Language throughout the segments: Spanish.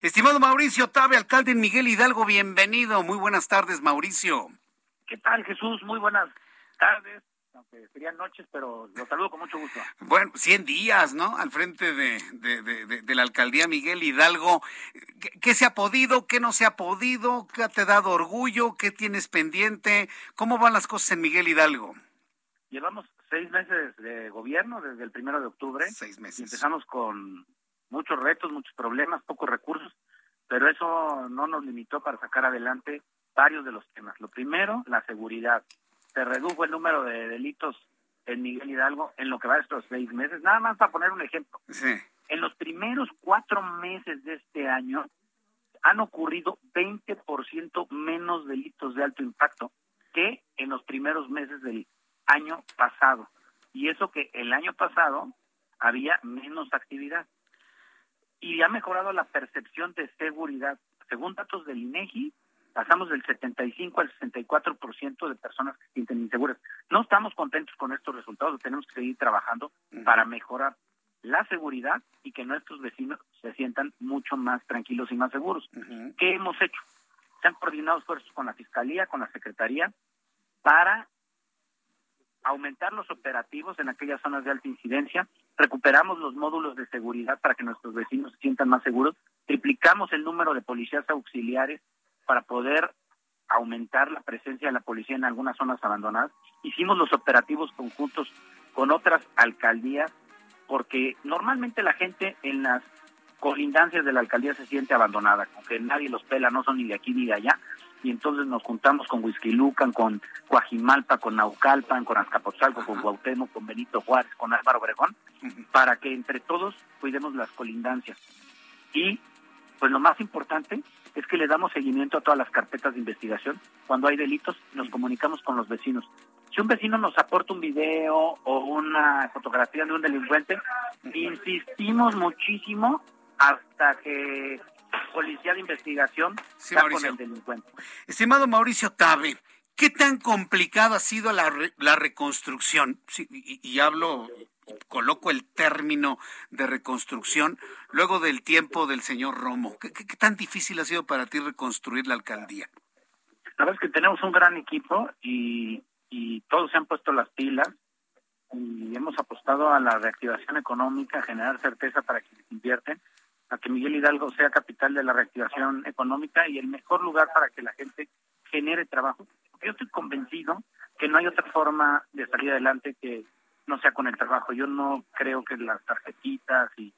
Estimado Mauricio Tabe, alcalde en Miguel Hidalgo, bienvenido. Muy buenas tardes, Mauricio. ¿Qué tal, Jesús? Muy buenas tardes. Aunque serían noches, pero los saludo con mucho gusto. Bueno, 100 días, ¿no? Al frente de, de, de, de la alcaldía Miguel Hidalgo. ¿Qué, ¿Qué, se ha podido? ¿Qué no se ha podido? ¿Qué te ha dado orgullo? ¿Qué tienes pendiente? ¿Cómo van las cosas en Miguel Hidalgo? Llevamos seis meses de gobierno desde el primero de octubre. Seis meses. Y empezamos con muchos retos, muchos problemas, pocos recursos, pero eso no nos limitó para sacar adelante varios de los temas. Lo primero, la seguridad. Se redujo el número de delitos en Miguel Hidalgo en lo que va de estos seis meses. Nada más para poner un ejemplo. Sí. En los primeros cuatro meses de este año han ocurrido 20% menos delitos de alto impacto que en los primeros meses del año pasado. Y eso que el año pasado había menos actividad. Y ha mejorado la percepción de seguridad. Según datos del INEGI, pasamos del 75 al 64% de personas que se sienten inseguras. No estamos contentos con estos resultados, tenemos que seguir trabajando para mejorar la seguridad y que nuestros vecinos se sientan mucho más tranquilos y más seguros. Uh -huh. ¿Qué hemos hecho? Se han coordinado esfuerzos con la Fiscalía, con la Secretaría, para aumentar los operativos en aquellas zonas de alta incidencia, recuperamos los módulos de seguridad para que nuestros vecinos se sientan más seguros, triplicamos el número de policías auxiliares para poder aumentar la presencia de la policía en algunas zonas abandonadas, hicimos los operativos conjuntos con otras alcaldías, porque normalmente la gente en las colindancias de la alcaldía se siente abandonada, aunque nadie los pela, no son ni de aquí ni de allá, y entonces nos juntamos con Huizquilucan, con Coajimalpa, con Naucalpan, con Azcapotzalco, con Cuauhtémoc, con Benito Juárez, con Álvaro Obregón, para que entre todos cuidemos las colindancias. Y pues lo más importante es que le damos seguimiento a todas las carpetas de investigación. Cuando hay delitos, nos comunicamos con los vecinos. Si un vecino nos aporta un video o una fotografía de un delincuente, insistimos muchísimo hasta que policía de investigación sí, está con el delincuente. Estimado Mauricio Tabe, ¿qué tan complicada ha sido la, re, la reconstrucción? Sí, y, y, hablo, coloco el término de reconstrucción luego del tiempo del señor Romo. ¿Qué, qué, qué tan difícil ha sido para ti reconstruir la alcaldía? La verdad es que tenemos un gran equipo y, y todos se han puesto las pilas y hemos apostado a la reactivación económica, a generar certeza para quienes invierten a que Miguel Hidalgo sea capital de la reactivación económica y el mejor lugar para que la gente genere trabajo. Yo estoy convencido que no hay otra forma de salir adelante que no sea con el trabajo. Yo no creo que las tarjetitas y,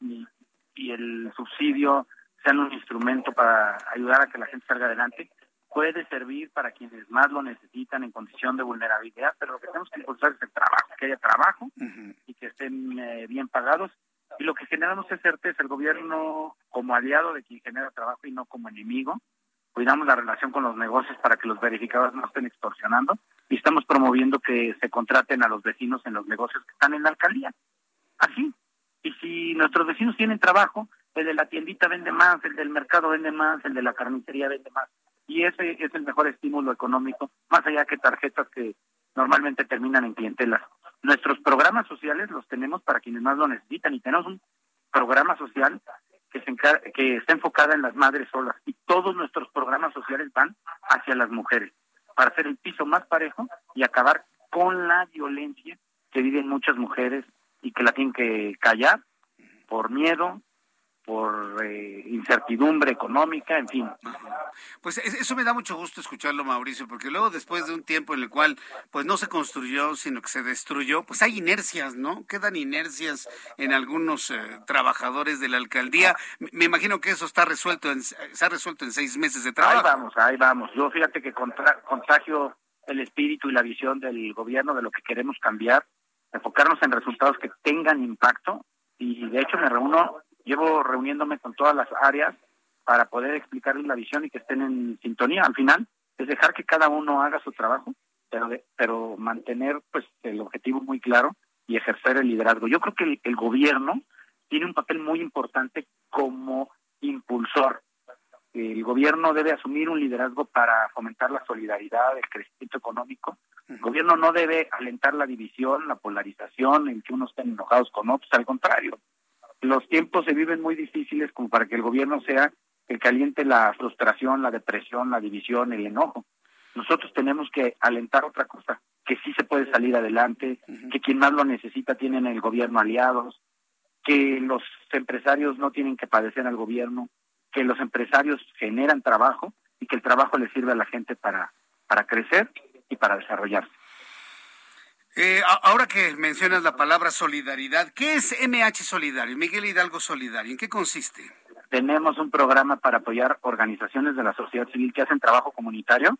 y, y el subsidio sean un instrumento para ayudar a que la gente salga adelante. Puede servir para quienes más lo necesitan en condición de vulnerabilidad, pero lo que tenemos que impulsar es el trabajo, que haya trabajo uh -huh. y que estén eh, bien pagados y lo que generamos es certeza, el gobierno como aliado de quien genera trabajo y no como enemigo. Cuidamos la relación con los negocios para que los verificadores no estén extorsionando y estamos promoviendo que se contraten a los vecinos en los negocios que están en la alcaldía. Así. Y si nuestros vecinos tienen trabajo, el de la tiendita vende más, el del mercado vende más, el de la carnicería vende más. Y ese es el mejor estímulo económico, más allá que tarjetas que normalmente terminan en clientelas. Nuestros programas sociales los tenemos para quienes más lo necesitan y tenemos un programa social que, se que está enfocada en las madres solas. Y todos nuestros programas sociales van hacia las mujeres para hacer el piso más parejo y acabar con la violencia que viven muchas mujeres y que la tienen que callar por miedo, por eh, incertidumbre económica, en fin. Pues eso me da mucho gusto escucharlo, Mauricio, porque luego después de un tiempo en el cual pues no se construyó, sino que se destruyó, pues hay inercias, ¿no? Quedan inercias en algunos eh, trabajadores de la alcaldía. Me imagino que eso está resuelto, en, se ha resuelto en seis meses de trabajo. Ahí vamos, ahí vamos. Yo fíjate que contra, contagio el espíritu y la visión del gobierno de lo que queremos cambiar, enfocarnos en resultados que tengan impacto y de hecho me reúno, llevo reuniéndome con todas las áreas para poder explicarles la visión y que estén en sintonía. Al final es dejar que cada uno haga su trabajo, pero pero mantener pues el objetivo muy claro y ejercer el liderazgo. Yo creo que el gobierno tiene un papel muy importante como impulsor el gobierno debe asumir un liderazgo para fomentar la solidaridad, el crecimiento económico. El gobierno no debe alentar la división, la polarización, en que unos estén enojados con otros, al contrario. Los tiempos se viven muy difíciles como para que el gobierno sea el que aliente la frustración, la depresión, la división, el enojo. Nosotros tenemos que alentar otra cosa, que sí se puede salir adelante, que quien más lo necesita tienen el gobierno aliados, que los empresarios no tienen que padecer al gobierno, que los empresarios generan trabajo y que el trabajo le sirve a la gente para, para crecer y para desarrollarse. Eh, ahora que mencionas la palabra solidaridad, ¿qué es MH Solidario? Miguel Hidalgo Solidario, ¿en qué consiste? Tenemos un programa para apoyar organizaciones de la sociedad civil que hacen trabajo comunitario.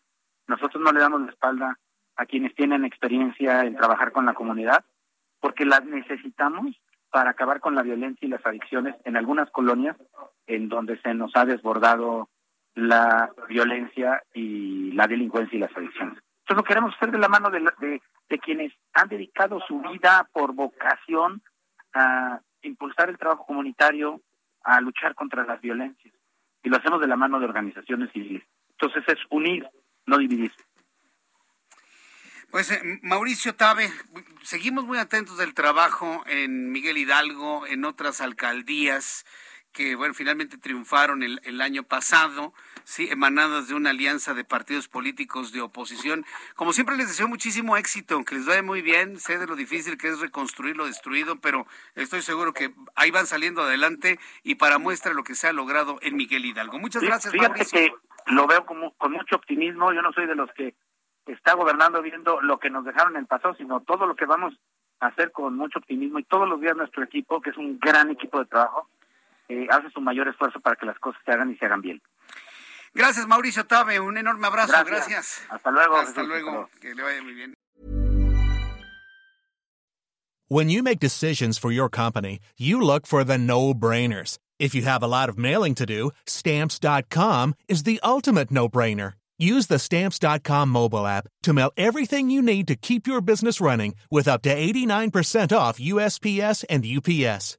Nosotros no le damos la espalda a quienes tienen experiencia en trabajar con la comunidad, porque las necesitamos para acabar con la violencia y las adicciones en algunas colonias en donde se nos ha desbordado la violencia y la delincuencia y las adicciones. Entonces lo queremos hacer de la mano de, quienes han dedicado su vida por vocación a impulsar el trabajo comunitario, a luchar contra las violencias. Y lo hacemos de la mano de organizaciones civiles. Entonces es unir, no dividir. Pues eh, Mauricio Tabe, seguimos muy atentos del trabajo en Miguel Hidalgo, en otras alcaldías que bueno, finalmente triunfaron el, el, año pasado, sí, emanadas de una alianza de partidos políticos de oposición. Como siempre les deseo muchísimo éxito, que les vaya muy bien, sé de lo difícil que es reconstruir lo destruido, pero estoy seguro que ahí van saliendo adelante y para muestra lo que se ha logrado en Miguel Hidalgo. Muchas gracias, Fíjate Mauricio. que lo veo como, con mucho optimismo, yo no soy de los que está gobernando viendo lo que nos dejaron en el pasado, sino todo lo que vamos a hacer con mucho optimismo y todos los días nuestro equipo, que es un gran equipo de trabajo, eh, hace su mayor esfuerzo para que las cosas se hagan y se hagan bien. Gracias, Mauricio Tabe. Un enorme abrazo. Gracias. Gracias. Hasta luego. Hasta luego. Que le vaya muy bien. When you make decisions for your company, you look for the no-brainers. If you have a lot of mailing to do, stamps.com is the ultimate no-brainer. Use the Stamps.com mobile app to mail everything you need to keep your business running with up to 89% off USPS and UPS.